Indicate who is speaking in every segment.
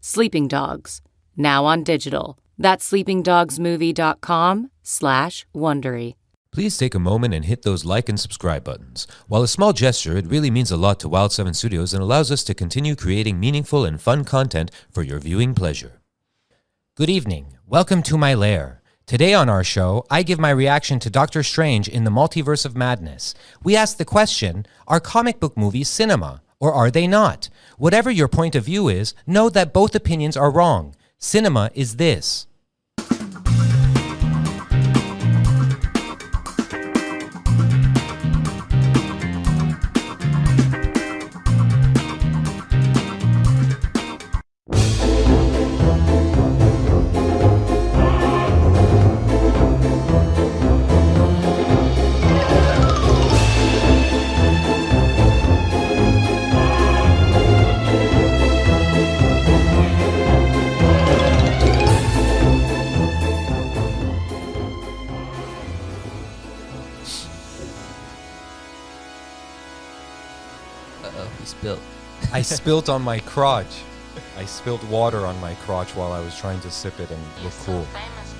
Speaker 1: Sleeping Dogs, now on digital. That's sleepingdogsmovie.com slash Wondery.
Speaker 2: Please take a moment and hit those like and subscribe buttons. While a small gesture, it really means a lot to Wild 7 Studios and allows us to continue creating meaningful and fun content for your viewing pleasure. Good evening. Welcome to my lair. Today on our show, I give my reaction to Doctor Strange in the Multiverse of Madness. We ask the question Are comic book movies cinema? Or are they not? Whatever your point of view is, know that both opinions are wrong. Cinema is this. I spilt on my crotch. I spilled water on my crotch while I was trying to sip it and look cool. Famous,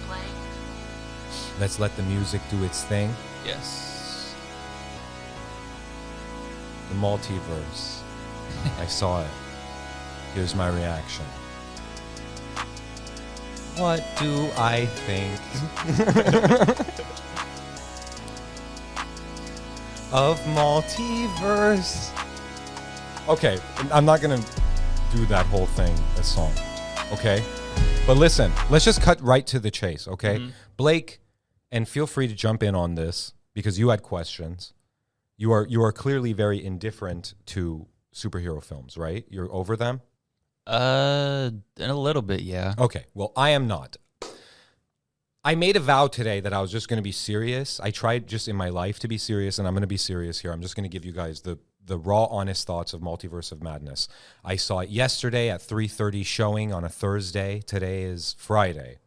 Speaker 2: Let's let the music do its thing.
Speaker 3: Yes.
Speaker 2: The multiverse. I saw it. Here's my reaction. What do I think of multiverse? Okay, I'm not gonna do that whole thing as song. Okay? But listen, let's just cut right to the chase, okay? Blake, and feel free to jump in on this because you had questions. You are you are clearly very indifferent to superhero films, right? You're over them?
Speaker 3: Uh, in a little bit, yeah.
Speaker 2: Okay. Well, I am not. I made a vow today that I was just going to be serious. I tried just in my life to be serious, and I'm going to be serious here. I'm just going to give you guys the the raw, honest thoughts of Multiverse of Madness. I saw it yesterday at 3:30 showing on a Thursday. Today is Friday.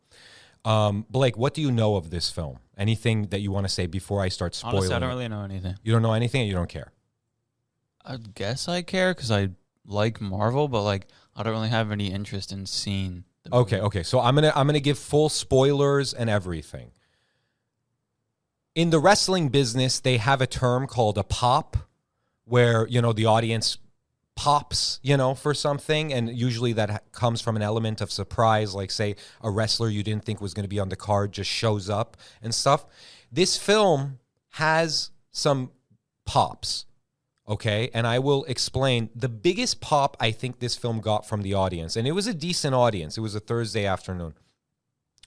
Speaker 2: Um, Blake, what do you know of this film? Anything that you want to say before I start spoiling?
Speaker 3: Honestly, I don't really know anything.
Speaker 2: You don't know anything, and you don't care.
Speaker 3: I guess I care because I like Marvel, but like I don't really have any interest in seeing. The
Speaker 2: Okay, okay. So I'm gonna I'm gonna give full spoilers and everything. In the wrestling business, they have a term called a pop, where you know the audience pops, you know, for something, and usually that comes from an element of surprise, like say a wrestler you didn't think was going to be on the card just shows up and stuff. This film has some pops okay? And i will explain. The biggest pop i think this film got from the audience and it was a decent audience it was a thursday afternoon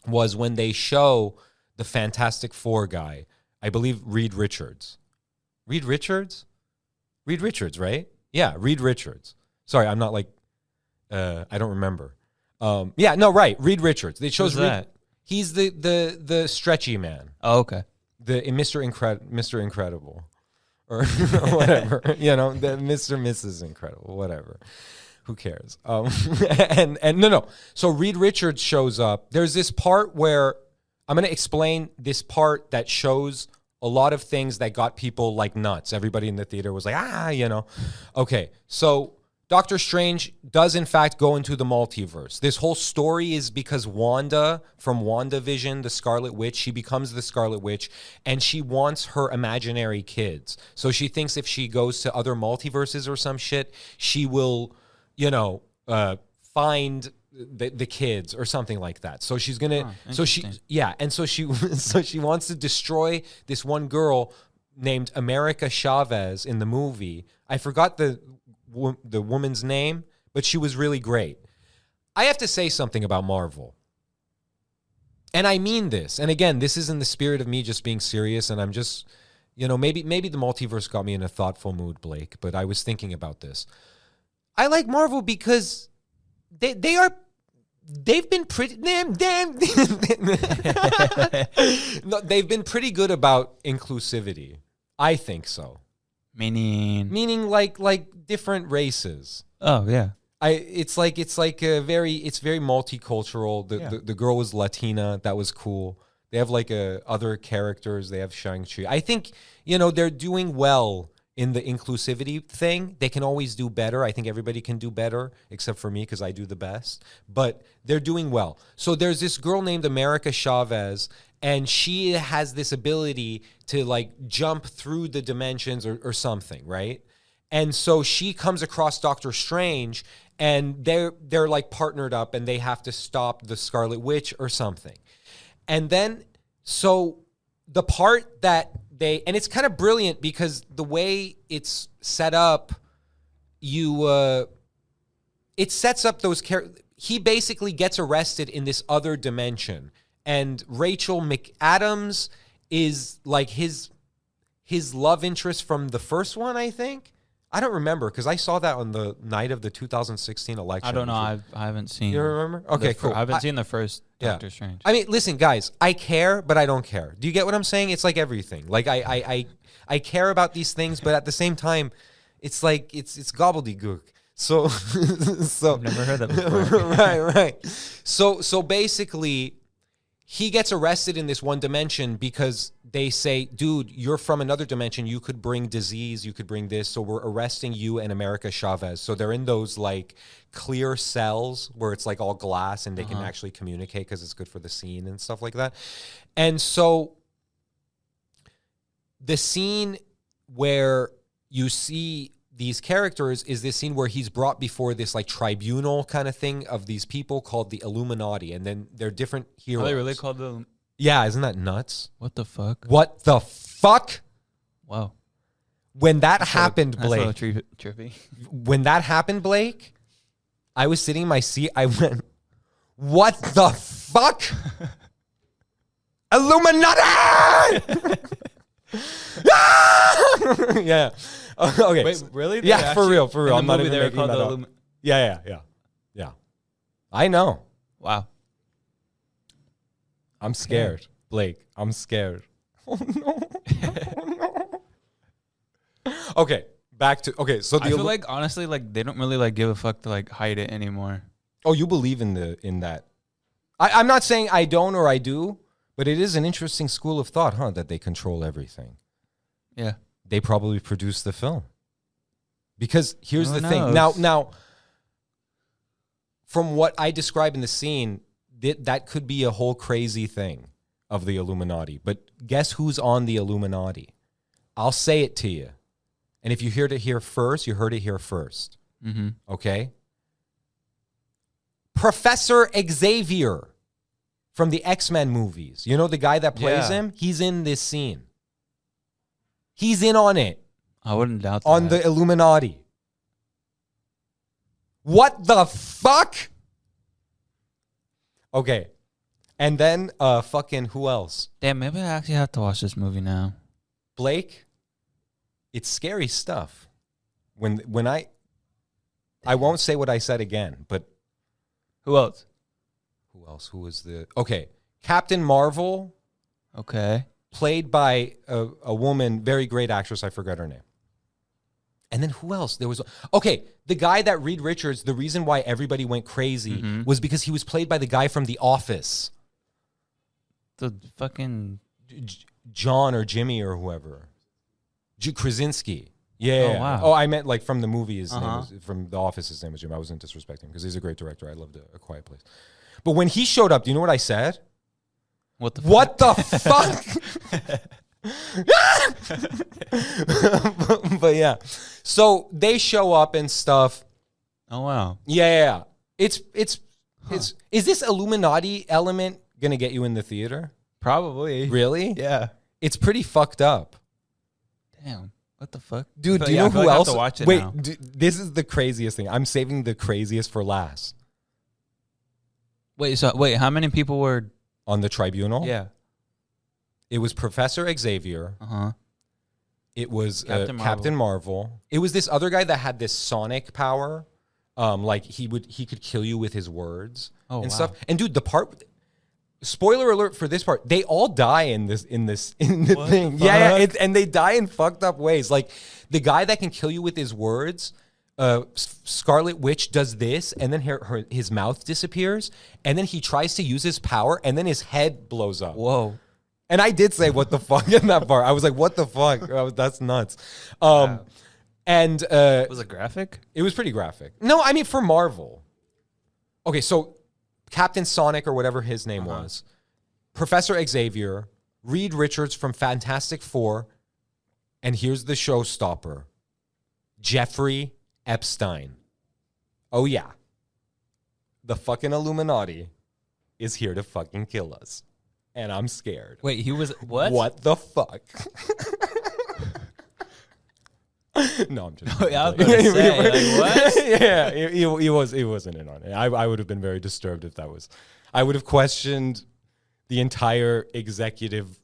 Speaker 2: was when they show the fantastic four guy. I believe reed richards. Reed richards reed richards right yeah reed richards sorry i'm not like uh i don't remember um yeah no right reed richards they chose
Speaker 3: Who's
Speaker 2: reed,
Speaker 3: that?
Speaker 2: He's the the the stretchy man.
Speaker 3: Oh, okay.
Speaker 2: the Mr. Incred Mr. Incredible or whatever, you know, the Mr. Mrs. Incredible, whatever. Who cares? Um, and and no no. So Reed Richards shows up. There's this part where I'm going to explain this part that shows a lot of things that got people like nuts. Everybody in the theater was like, "Ah, you know." Okay. So Doctor Strange does in fact go into the multiverse. This whole story is because Wanda from WandaVision, the Scarlet Witch, she becomes the Scarlet Witch and she wants her imaginary kids. So she thinks if she goes to other multiverses or some shit, she will, you know, uh, find the, the kids or something like that. So she's gonna. so she, yeah, and so she, so she wants to destroy this one girl named America Chavez in the movie. I forgot the the woman's name, but she was really great. I have to say something about Marvel. And I mean this. And again, this is in the spirit of me just being serious and I'm just you know, maybe maybe the multiverse got me in a thoughtful mood, Blake, but I was thinking about this. I like Marvel because they they are they've been pretty damn damn no, they've been pretty good about inclusivity. I think so.
Speaker 3: Meaning.
Speaker 2: Meaning like like different races.
Speaker 3: Oh yeah.
Speaker 2: I it's like it's like a very it's very multicultural. The,
Speaker 3: Yeah.
Speaker 2: the the girl was Latina. That was cool. They have like a other characters. They have Shang Chi. I think you know they're doing well in the inclusivity thing. They can always do better. I think everybody can do better, except for me because I do the best. But they're doing well. So there's this girl named America Chavez, and she has this ability to like jump through the dimensions or, or something, right? And so she comes across Doctor Strange and they're they're like partnered up and they have to stop the Scarlet Witch or something. And then so the part that they and it's kind of brilliant because the way it's set up you uh it sets up those char- he basically gets arrested in this other dimension and Rachel McAdams is like his his love interest from the first one, I think. I don't remember because I saw that on the night of the 2016 election.
Speaker 3: I don't know. I've, I haven't seen.
Speaker 2: You remember? Okay,
Speaker 3: fir-
Speaker 2: cool.
Speaker 3: I haven't
Speaker 2: I-
Speaker 3: seen the first
Speaker 2: Yeah.
Speaker 3: Doctor Strange.
Speaker 2: I mean, listen, guys, I care, but I don't care. Do you get what I'm saying? It's like everything. Like I, I, I, I care about these things, but at the same time, it's like it's it's gobbledygook. So, so
Speaker 3: I've never heard that before.
Speaker 2: right, right. So, so basically, he gets arrested in this one dimension because they say, dude, you're from another dimension. You could bring disease. You could bring this. So we're arresting you and America Chavez. So they're in those like clear cells where it's like all glass and they can uh-huh. actually communicate because it's good for the scene and stuff like that. And so the scene where you see these characters is this scene where he's brought before this like tribunal kind of thing of these people called the Illuminati, and then they're different heroes.
Speaker 3: Are they really called the?
Speaker 2: Yeah, isn't that nuts?
Speaker 3: What the fuck?
Speaker 2: What the fuck?
Speaker 3: Wow.
Speaker 2: When that happened,
Speaker 3: a
Speaker 2: Blake.
Speaker 3: tri- trippy.
Speaker 2: when that happened, Blake, I was sitting in my seat. I went, "What the fuck? Illuminati!" yeah. Okay.
Speaker 3: Wait, really? They
Speaker 2: Yeah, for real, for real. I'm not even making
Speaker 3: called
Speaker 2: that
Speaker 3: the
Speaker 2: up.
Speaker 3: Illumi-
Speaker 2: Yeah, yeah, yeah, yeah. I know.
Speaker 3: Wow.
Speaker 2: I'm scared, Blake. I'm scared. Oh no. Oh, no. Okay, back to okay. So the
Speaker 3: I feel
Speaker 2: Illu-
Speaker 3: like honestly, like they don't really like give a fuck to like hide it anymore.
Speaker 2: oh, you believe in the in that? I, I'm not saying I don't or I do, but it is an interesting school of thought, huh? That they control everything.
Speaker 3: Yeah.
Speaker 2: They probably produced the film. Because here's
Speaker 3: Who
Speaker 2: the thing. Now, now, from what I describe in the scene, th- that could be a whole crazy thing of the Illuminati. But guess who's on the Illuminati? I'll say it to you. And if you heard it here first, you heard it here first.
Speaker 3: Mm-hmm.
Speaker 2: Okay? Professor Xavier from the X Men movies. You know the guy that plays
Speaker 3: Yeah.
Speaker 2: him? He's in this scene. He's in on it
Speaker 3: I wouldn't doubt
Speaker 2: on
Speaker 3: that.
Speaker 2: the Illuminati. What the fuck? Okay. And then uh fucking who else?
Speaker 3: Damn, maybe I actually have to watch this movie now.
Speaker 2: Blake. It's scary stuff. When when I I won't say what I said again, but
Speaker 3: Who else?
Speaker 2: who else? Who was the Okay. Captain Marvel,
Speaker 3: Okay.
Speaker 2: played by a, a woman, very great actress. I forgot her name. And then who else? There was okay, the guy that Reed Richards. The reason why everybody went crazy was because he was played by the guy from The Office,
Speaker 3: The fucking.
Speaker 2: J- John or Jimmy or whoever, J- Krasinski. Yeah.
Speaker 3: Oh, wow.
Speaker 2: Oh, I meant like from the movie. His name
Speaker 3: Uh-huh.
Speaker 2: was from The Office. His name was Jim. I wasn't disrespecting him because he's a great director. I loved a, a Quiet Place. But when he showed up, do you know what I said?
Speaker 3: What the
Speaker 2: What the fuck? but yeah. So they show up and stuff.
Speaker 3: Oh, wow.
Speaker 2: Yeah, yeah, yeah. It's it's it's is this Illuminati element gonna get you in the theater?
Speaker 3: Probably.
Speaker 2: Really?
Speaker 3: Yeah.
Speaker 2: It's pretty fucked up.
Speaker 3: Damn. What the fuck?
Speaker 2: Dude,
Speaker 3: But
Speaker 2: do you
Speaker 3: yeah,
Speaker 2: know who
Speaker 3: like
Speaker 2: else?
Speaker 3: to watch it
Speaker 2: Wait,
Speaker 3: now.
Speaker 2: d- this is the craziest thing. I'm saving the craziest for last
Speaker 3: Wait, so wait, how many people were?
Speaker 2: on the tribunal.
Speaker 3: Yeah.
Speaker 2: It was Professor Xavier.
Speaker 3: Uh huh.
Speaker 2: It was Captain,
Speaker 3: Captain
Speaker 2: uh,
Speaker 3: Marvel.
Speaker 2: Captain Marvel. It was this other guy that had this sonic power. Um, like he would he could kill you with his words
Speaker 3: Oh,
Speaker 2: and
Speaker 3: wow.
Speaker 2: stuff. And dude, the part spoiler alert for this part, they all die in this in this in the
Speaker 3: What
Speaker 2: thing.
Speaker 3: the
Speaker 2: yeah, yeah, it, and they die in fucked up ways. Like the guy that can kill you with his words, uh, S- Scarlet Witch does this, and then her, her his mouth disappears, and then he tries to use his power, and then his head blows up.
Speaker 3: Whoa.
Speaker 2: And I did say what the fuck in that part. I was like, what the fuck? Was- that's nuts. Um, and uh,
Speaker 3: Was it graphic?
Speaker 2: it was pretty graphic. No, I mean for Marvel. Okay, so Captain Sonic or whatever his name was, Professor Xavier, Reed Richards from Fantastic Four, and here's the showstopper, Jeffrey Epstein. Oh yeah, the fucking Illuminati is here to fucking kill us, and I'm scared.
Speaker 3: Wait, he was what?
Speaker 2: What the fuck? no, I'm just.
Speaker 3: Yeah, I was gonna say, like, what?
Speaker 2: yeah, he, he, he was. He wasn't in on it. I, I would have been very disturbed if that was. I would have questioned the entire executive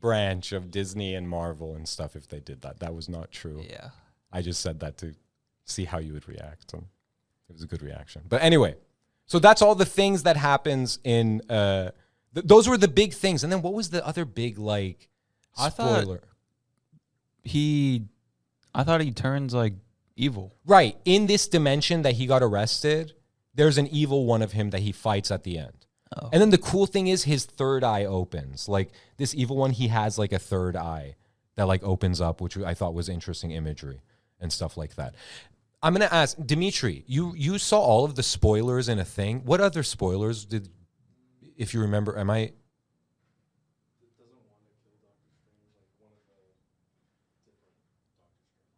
Speaker 2: branch of Disney and Marvel and stuff if they did that. That was not true.
Speaker 3: Yeah.
Speaker 2: I just said that to see how you would react. And it was a good reaction. But anyway, so that's all the things that happens in. Uh, th- those were the big things. And then what was the other big like?
Speaker 3: I thought-
Speaker 2: spoiler?
Speaker 3: He, I thought he turns like evil.
Speaker 2: Right. In this dimension that he got arrested, there's an evil one of him that he fights at the end.
Speaker 3: Oh.
Speaker 2: And then the cool thing is his third eye opens. Like this evil one, he has like a third eye that like opens up, which I thought was interesting imagery and stuff like that. I'm gonna ask Dimitri. You you saw all of the spoilers in a thing. What other spoilers did, if you remember? Am I?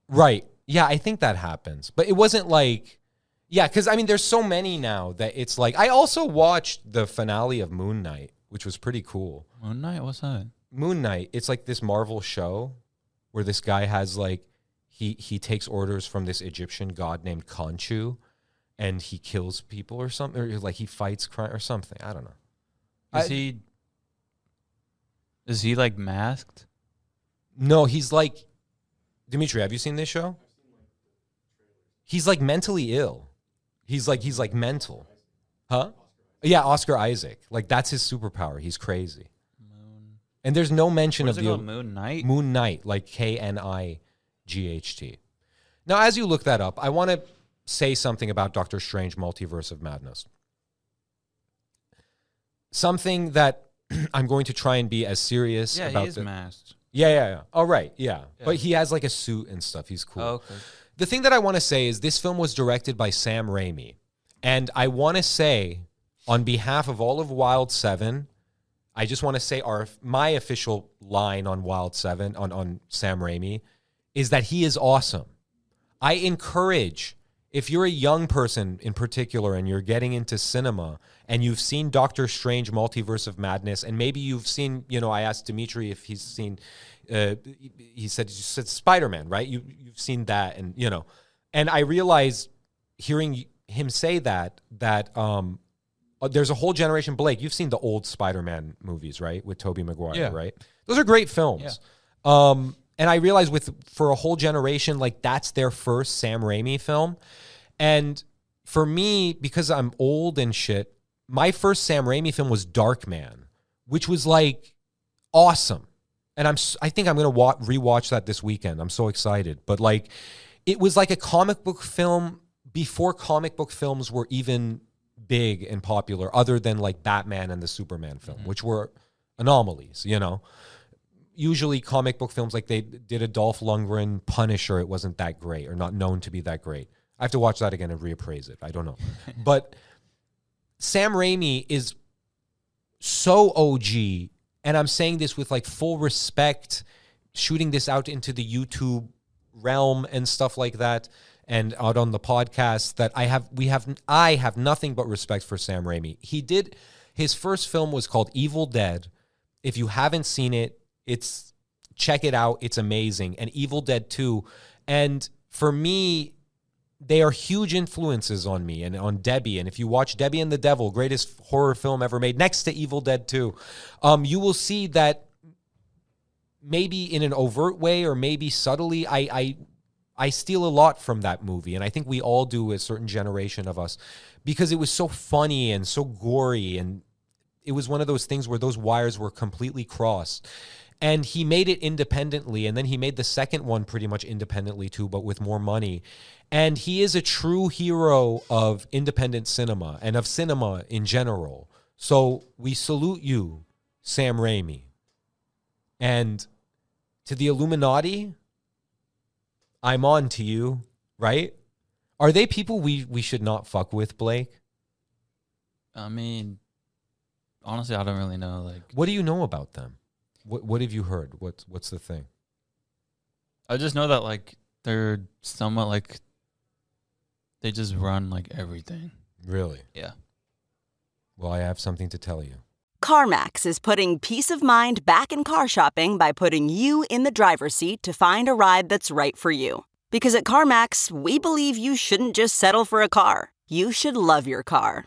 Speaker 2: Right. Yeah, I think that happens. But it wasn't like yeah, cuz I mean there's so many now that it's like I also watched the finale of Moon Knight, which was pretty cool.
Speaker 3: Moon Knight. What's that?
Speaker 2: Moon Knight, it's like this Marvel show where this guy has like he he takes orders from this Egyptian god named Khonshu and he kills people or something or like he fights crime or something. I don't know.
Speaker 3: Is
Speaker 2: I-
Speaker 3: he? Is he like masked?
Speaker 2: No, he's like Dimitri, have you seen this show? He's like mentally ill. He's like he's like mental. Huh? Yeah, Oscar Isaac. Like that's his superpower. He's crazy.
Speaker 3: Moon.
Speaker 2: And there's no mention of the
Speaker 3: called? Moon Knight.
Speaker 2: Moon Knight, like K N I G H T. Now, as you look that up, I want to say something about Doctor Strange Multiverse of Madness. Something that I'm going to try and be as serious
Speaker 3: Yeah,
Speaker 2: about.
Speaker 3: he is
Speaker 2: the-
Speaker 3: masked.
Speaker 2: yeah, yeah, yeah. All right. Yeah.
Speaker 3: Yeah.
Speaker 2: But he has like a suit and stuff. He's cool.
Speaker 3: Oh, okay.
Speaker 2: The thing that I want to say is this film was directed by Sam Raimi. And I want to say, on behalf of all of Wild Seven, I just want to say our my official line on Wild Seven, on, on Sam Raimi, is that he is awesome. I encourage, if you're a young person in particular and you're getting into cinema and you've seen Doctor Strange Multiverse of Madness, and maybe you've seen, you know, I asked Dimitri if he's seen, uh, he said, you said Spider Man, right? You, you've seen that, and, you know, and I realized hearing him say that, that, um, uh, there's a whole generation. Blake, you've seen the old Spider-Man movies, right, with Tobey Maguire,
Speaker 3: Yeah.
Speaker 2: right? Those are great films. Um, and I realized with for a whole generation, like that's their first Sam Raimi film. And for me, because I'm old and shit, my first Sam Raimi film was Darkman which was like awesome. And I'm I think I'm going to wa- rewatch that this weekend. I'm so excited. But like it was like a comic book film before comic book films were even big and popular other than like Batman and the Superman film, mm-hmm. which were anomalies, you know. Usually comic book films like they did a Dolph Lundgren Punisher, it wasn't that great or not known to be that great. I have to watch that again and reappraise it. I don't know. but Sam Raimi is so OG, and I'm saying this with like full respect, shooting this out into the YouTube realm and stuff like that, and out on the podcast. That I have, we have, I have nothing but respect for Sam Raimi. He did his first film was called Evil Dead. If you haven't seen it, it's check it out. It's amazing. And Evil Dead 2. And for me, they are huge influences on me and on Debbie. And if you watch Debbie and the Devil, greatest horror film ever made, next to Evil Dead 2, um, you will see that maybe in an overt way or maybe subtly, I, I I steal a lot from that movie, and I think we all do, a certain generation of us, because it was so funny and so gory, and it was one of those things where those wires were completely crossed. And he made it independently, and then he made the second one pretty much independently too, but with more money. And he is a true hero of independent cinema and of cinema in general. So we salute you, Sam Raimi. And to the Illuminati, I'm on to you, right? Are they people we we should not fuck with, Blake?
Speaker 3: I mean, honestly, I don't really know. Like,
Speaker 2: What do you know about them? What what have you heard? What's what's the thing?
Speaker 3: I just know that like they're somewhat like they just run like everything.
Speaker 2: Really?
Speaker 3: Yeah.
Speaker 2: Well, I have something to tell you.
Speaker 4: CarMax is putting peace of mind back in car shopping by putting you in the driver's seat to find a ride that's right for you. Because at CarMax, we believe you shouldn't just settle for a car, you should love your car.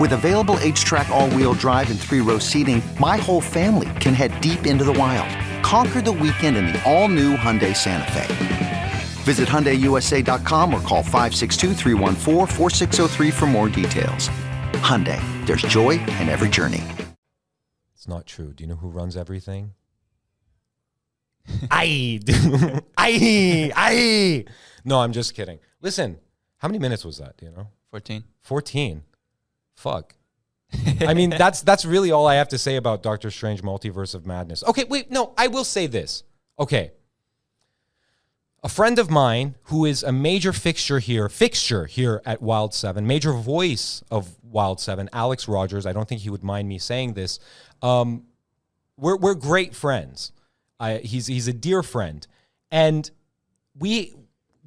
Speaker 5: With available HTRAC, all wheel drive, and three row seating, my whole family can head deep into the wild. Conquer the weekend in the all new Hyundai Santa Fe. Visit HyundaiUSA.com or call 562-314-4603 for more details. Hyundai, there's joy in every journey.
Speaker 2: It's not true. Do you know who runs everything? I, do. I, I. No, I'm just kidding. Listen, how many minutes was that? Do you know?
Speaker 3: 14.
Speaker 2: 14. Fuck. I mean, that's that's really all I have to say about Doctor Strange Multiverse of Madness. Okay, wait, no, I will say this. Okay. A friend of mine who is a major fixture here, fixture here at Wild 7, major voice of Wild 7, Alex Rogers, I don't think he would mind me saying this. Um, we're we're great friends. I, he's he's a dear friend, and we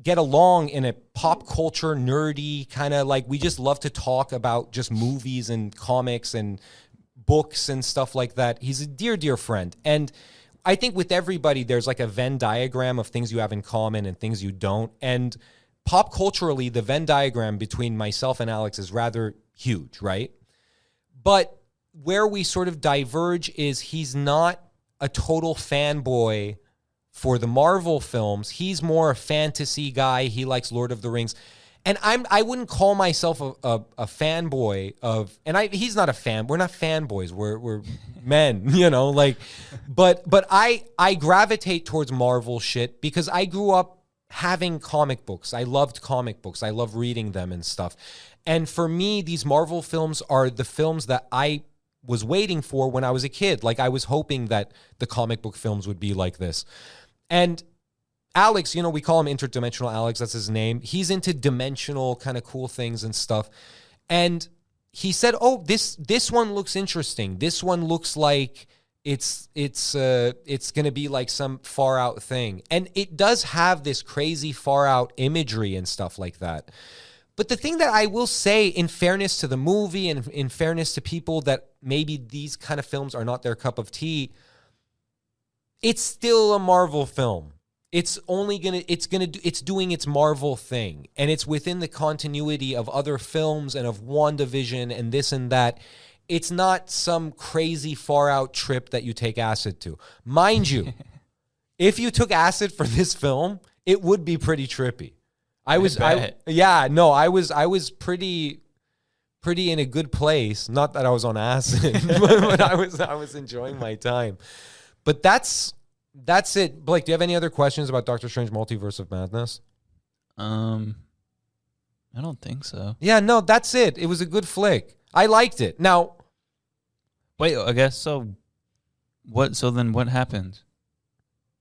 Speaker 2: get along in a pop culture nerdy kind of like we just love to talk about just movies and comics and books and stuff like that. He's a dear dear friend, and I think with everybody there's like a Venn diagram of things you have in common and things you don't, and pop culturally the Venn diagram between myself and Alex is rather huge, right? But where we sort of diverge is he's not a total fanboy for the Marvel films. He's more a fantasy guy. He likes Lord of the Rings. And I'm I wouldn't call myself a, a, a fanboy of and I he's not a fan. We're not fanboys. We're we're men, you know, like but but I I gravitate towards Marvel shit because I grew up having comic books. I loved comic books. I love reading them and stuff. And for me, these Marvel films are the films that I was waiting for when I was a kid. Like I was hoping that the comic book films would be like this. And Alex, you know, we call him interdimensional Alex, that's his name. He's into dimensional kind of cool things and stuff. And he said, "Oh, this this one looks interesting. This one looks like it's it's uh it's going to be like some far out thing." And it does have this crazy far out imagery and stuff like that. But the thing that I will say, in fairness to the movie and in fairness to people that maybe these kind of films are not their cup of tea, it's still a Marvel film. It's only gonna, it's gonna, do, it's doing its Marvel thing, and it's within the continuity of other films and of WandaVision and this and that. It's not some crazy far out trip that you take acid to, mind you. if you took acid for this film, it would be pretty trippy. I was, I,
Speaker 3: bet.
Speaker 2: yeah, no, I was, I was pretty, pretty in a good place. Not that I was on acid, but, but I was, I was enjoying my time. But that's, that's it. Blake, do you have any other questions about Doctor Strange Multiverse of Madness?
Speaker 3: Um, I don't think so.
Speaker 2: Yeah, no, that's it. It was a good flick. I liked it. Now,
Speaker 3: Wait, I guess so. What? So then, what happened?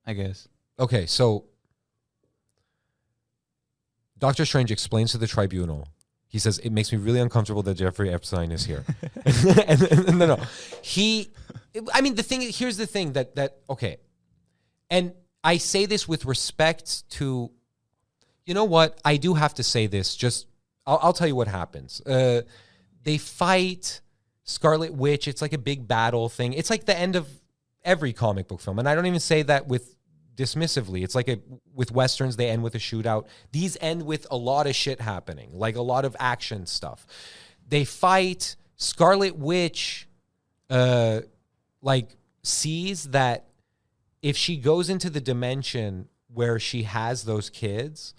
Speaker 3: I guess.
Speaker 2: okay, so Doctor Strange explains to the tribunal. He says, It makes me really uncomfortable that Jeffrey Epstein is here. and, and- no, no. He, I mean, the thing, here's the thing that, that, okay. And I say this with respect to, you know what? I do have to say this. Just, I'll, I'll tell you what happens. Uh, they fight Scarlet Witch. It's like a big battle thing. It's like the end of every comic book film. And I don't even say that with dismissively. It's like a with westerns they end with a shootout. These end with a lot of shit happening, like a lot of action stuff. They fight Scarlet Witch uh like sees that if she goes into the dimension where she has those kids,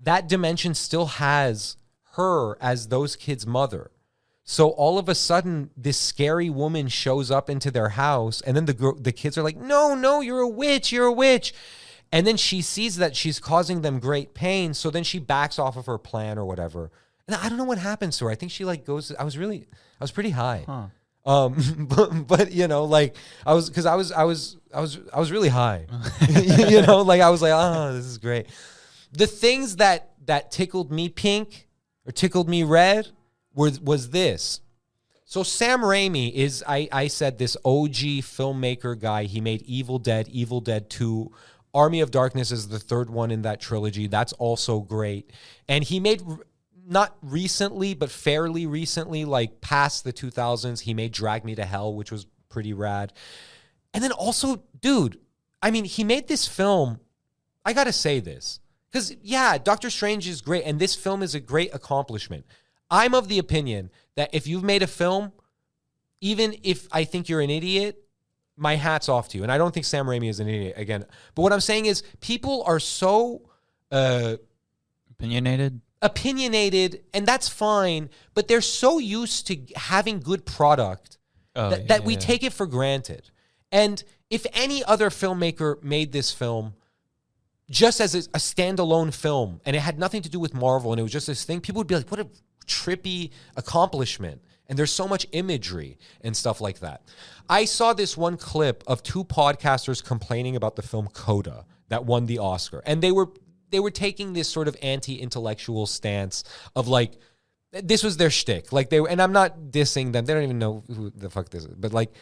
Speaker 2: that dimension still has her as those kids' mother. So all of a sudden, this scary woman shows up into their house, and then the the kids are like, "No, no, you're a witch! You're a witch!" And then she sees that she's causing them great pain, so then she backs off of her plan or whatever. And I don't know what happens to her. I think she like goes. I was really, I was pretty high. Um, but, but you know, like I was because I was I was I was I was really high. you know, like I was like, oh, this is great. The things that that tickled me pink or tickled me red were was this. So Sam Raimi is I I said this OG filmmaker guy. He made Evil Dead, Evil Dead 2, Army of Darkness is the third one in that trilogy. That's also great. And he made not recently, but fairly recently, like past the 2000s, he made Drag Me to Hell, which was pretty rad. And then also, dude, I mean, he made this film. I got to say this because, yeah, Doctor Strange is great, and this film is a great accomplishment. I'm of the opinion that if you've made a film, even if I think you're an idiot, my hat's off to you. And I don't think Sam Raimi is an idiot again. But what I'm saying is, people are so uh,
Speaker 3: Opinionated.
Speaker 2: opinionated, and that's fine, but they're so used to having good product
Speaker 3: Oh,
Speaker 2: that, that we
Speaker 3: yeah.
Speaker 2: take it for granted. And if any other filmmaker made this film just as a, a standalone film and it had nothing to do with Marvel and it was just this thing, people would be like, what a trippy accomplishment. And there's so much imagery and stuff like that. I saw this one clip of two podcasters complaining about the film Coda that won the Oscar. And they were they were taking this sort of anti-intellectual stance of like this was their shtick. Like they were, and I'm not dissing them. They don't even know who the fuck this is. But like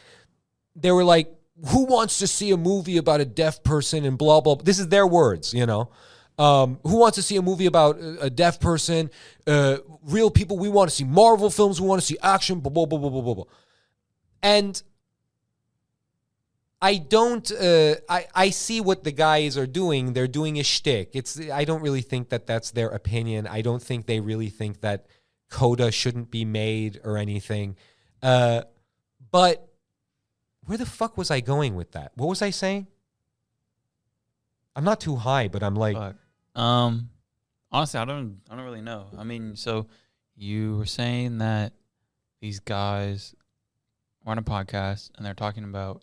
Speaker 2: they were like, who wants to see a movie about a deaf person and blah blah. blah. This is their words, you know. Um, who wants to see a movie about a, deaf person? Uh, real people. We want to see Marvel films. We want to see action. Blah blah blah blah blah blah. blah. And I don't. Uh, I I see what the guys are doing. They're doing a shtick. It's. I don't really think that that's their opinion. I don't think they really think that Coda shouldn't be made or anything. Uh, but where the fuck was I going with that? What was I saying? I'm not too high, but I'm like.
Speaker 3: Um, honestly, I don't. I don't really know. I mean, so you were saying that these guys were on a podcast and they're talking about.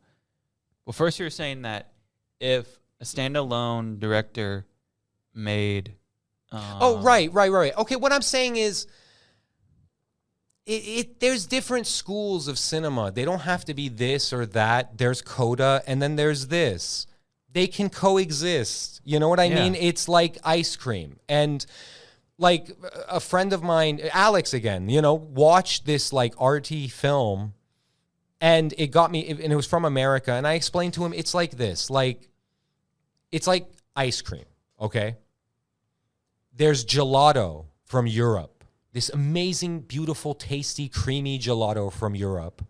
Speaker 3: Well, first you were saying that if a standalone director made. Um,
Speaker 2: oh right, right, right. right. Okay, what I'm saying is, it, it there's different schools of cinema. They don't have to be this or that. There's Coda, and then there's this. They can coexist. You know what I
Speaker 3: Yeah.
Speaker 2: mean? It's like ice cream. And like a friend of mine, Alex again, you know, watched this like arty film and it got me and it was from America and I explained to him it's like this, like it's like ice cream, okay? There's gelato from Europe. This amazing, beautiful, tasty, creamy gelato from Europe.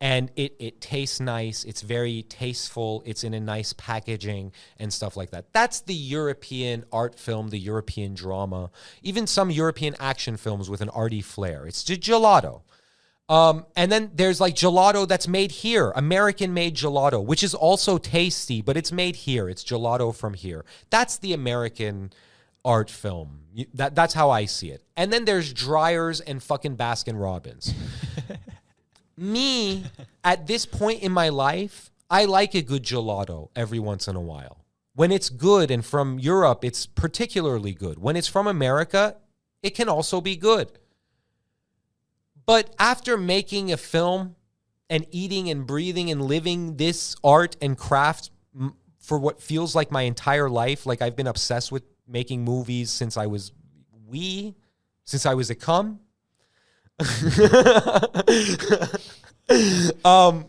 Speaker 2: And it it tastes nice. It's very tasteful. It's in a nice packaging and stuff like that. That's the European art film, the European drama, even some European action films with an arty flair. It's gelato. Um, and then there's like gelato that's made here, American made gelato, which is also tasty, but it's made here. It's gelato from here. That's the American art film. That, that's how I see it. And then there's Dreyer's and fucking Baskin Robbins. Me, at this point in my life, I like a good gelato every once in a while. When it's good and from Europe, it's particularly good. When it's from America, it can also be good. But after making a film and eating and breathing and living this art and craft for what feels like my entire life, like I've been obsessed with making movies since I was wee, since I was a cum. um,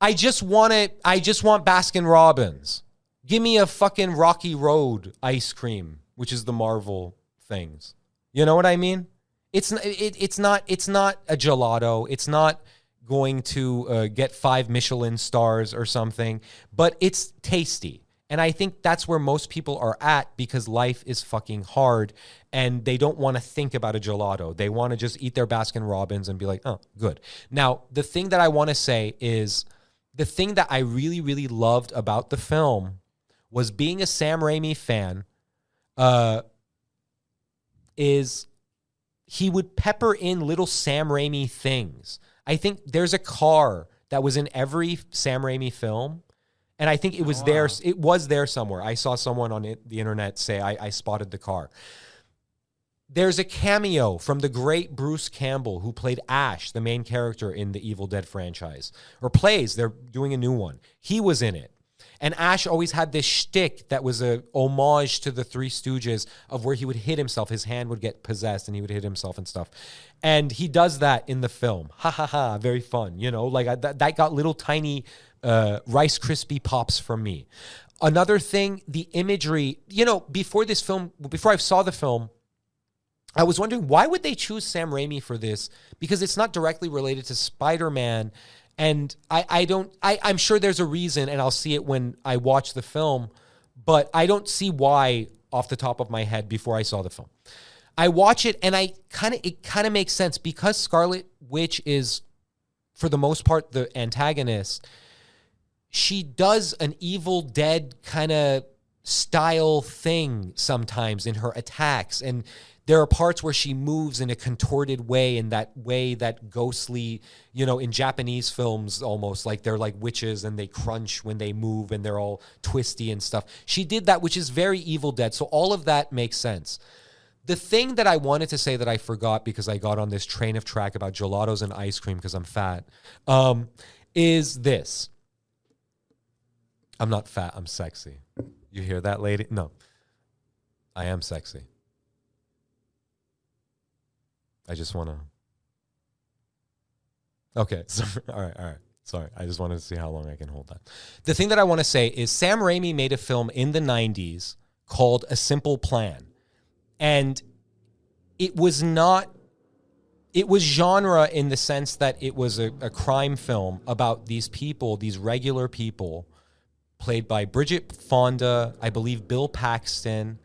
Speaker 2: I just want it. I just want Baskin Robbins. Give me a fucking Rocky Road ice cream, which is the Marvel things. You know what I mean? It's it, it's not it's not a gelato. It's not going to uh, get five Michelin stars or something, but it's tasty. And I think that's where most people are at because life is fucking hard and they don't want to think about a gelato. They want to just eat their Baskin Robbins and be like, oh, good. Now, the thing that I want to say is the thing that I really, really loved about the film was being a Sam Raimi fan, uh, is he would pepper in little Sam Raimi things. I think there's a car that was in every Sam Raimi film. And I think it was oh, there. It was there somewhere. I saw someone on it, the internet say, I, I spotted the car. There's a cameo from the great Bruce Campbell, who played Ash, the main character in the Evil Dead franchise, or plays. They're doing a new one. He was in it. And Ash always had this shtick that was a homage to the Three Stooges of where he would hit himself. His hand would get possessed and he would hit himself and stuff. And he does that in the film. Ha ha ha. Very fun. You know, like I, that, that got little tiny uh, Rice Krispie pops for me. Another thing, the imagery, you know, before this film, before I saw the film, I was wondering why would they choose Sam Raimi for this? Because it's not directly related to Spider Man. And I, I don't I, I'm sure there's a reason and I'll see it when I watch the film, but I don't see why off the top of my head before I saw the film. I watch it and I kind of it kind of makes sense because Scarlet Witch is for the most part the antagonist. She does an evil dead kind of style thing sometimes in her attacks and there are parts where she moves in a contorted way in that way that ghostly you know in japanese films almost like they're like witches and they crunch when they move and they're all twisty and stuff she did that which is very evil dead so all of that makes sense the thing that I wanted to say that I forgot because I got on this train of track about gelatos and ice cream because I'm fat um, is this. I'm not fat, I'm sexy. You hear that, lady? No. I am sexy. I just want to. Okay. Sorry. All right. All right. Sorry. I just wanted to see how long I can hold that. The thing that I want to say is Sam Raimi made a film in the 90s called A Simple Plan. And it was not it was genre in the sense that it was a, a crime film about these people, these regular people, played by Bridget Fonda, I believe Bill Paxton,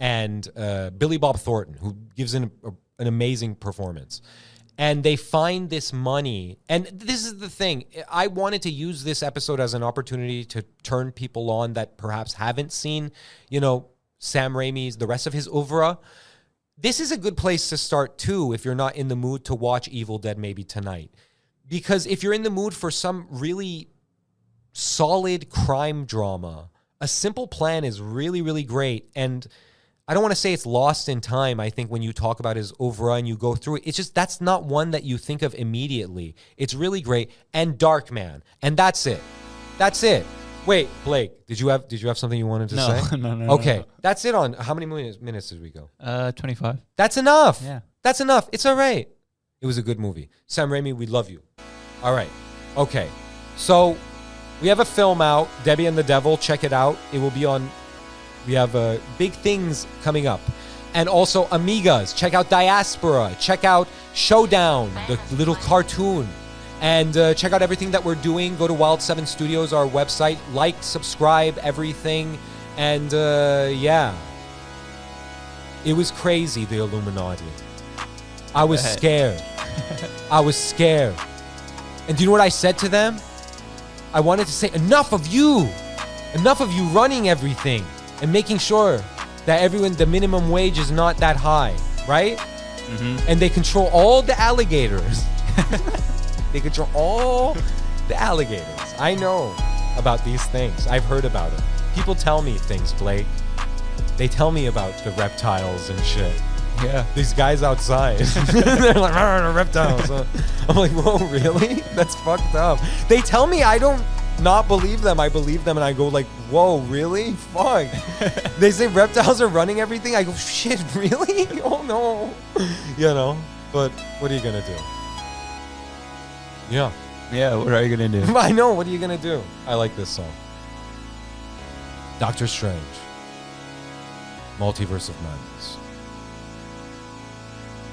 Speaker 2: and uh, Billy Bob Thornton, who gives an, a, an amazing performance. And they find this money. And this is the thing. I wanted to use this episode as an opportunity to turn people on that perhaps haven't seen, you know, Sam Raimi's, the rest of his oeuvre. This is a good place to start too if you're not in the mood to watch Evil Dead maybe tonight. Because if you're in the mood for some really solid crime drama, a simple plan is really, really great. And I don't want to say it's lost in time. I think when you talk about his oeuvre and you go through it, it's just that's not one that you think of immediately. It's really great and Darkman, and that's it. That's it. Wait, Blake, did you have did you have something you wanted to
Speaker 3: No,
Speaker 2: say?
Speaker 3: no, no, no,
Speaker 2: Okay,
Speaker 3: no.
Speaker 2: that's it. On how many minutes, minutes did we go?
Speaker 3: Uh, 25.
Speaker 2: That's enough.
Speaker 3: Yeah.
Speaker 2: That's enough. It's all right. It was a good movie. Sam Raimi, we love you. All right. Okay. So we have a film out, Debbie and the Devil. Check it out. It will be on. We have uh, big things coming up. And also Amigas. Check out Diaspora. Check out Showdown, the little cartoon. And uh, check out everything that we're doing. Go to Wild Seven Studios, our website. Like, subscribe, everything. And uh, yeah. It was crazy, the Illuminati. I was scared. I was scared. And do you know what I said to them? I wanted to say, enough of you! Enough of you running everything and making sure that everyone, the minimum wage is not that high, right? Mm-hmm. And they control all the alligators. they control all the alligators. I know about these things. I've heard about it. People tell me things, Blake. They tell me about the reptiles and shit
Speaker 3: Yeah.
Speaker 2: these guys outside. They're like, "Rah, the reptiles. I'm like, whoa, really? That's fucked up. They tell me I don't not believe them. I believe them, and I go like, whoa, really? Fuck. they say reptiles are running everything. I go, shit, really? Oh no. You know. But what are you gonna do? Yeah.
Speaker 3: Yeah, what are you going to do?
Speaker 2: I know. What are you gonna do? I like this song. Doctor Strange. Multiverse of Madness.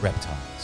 Speaker 2: Reptiles.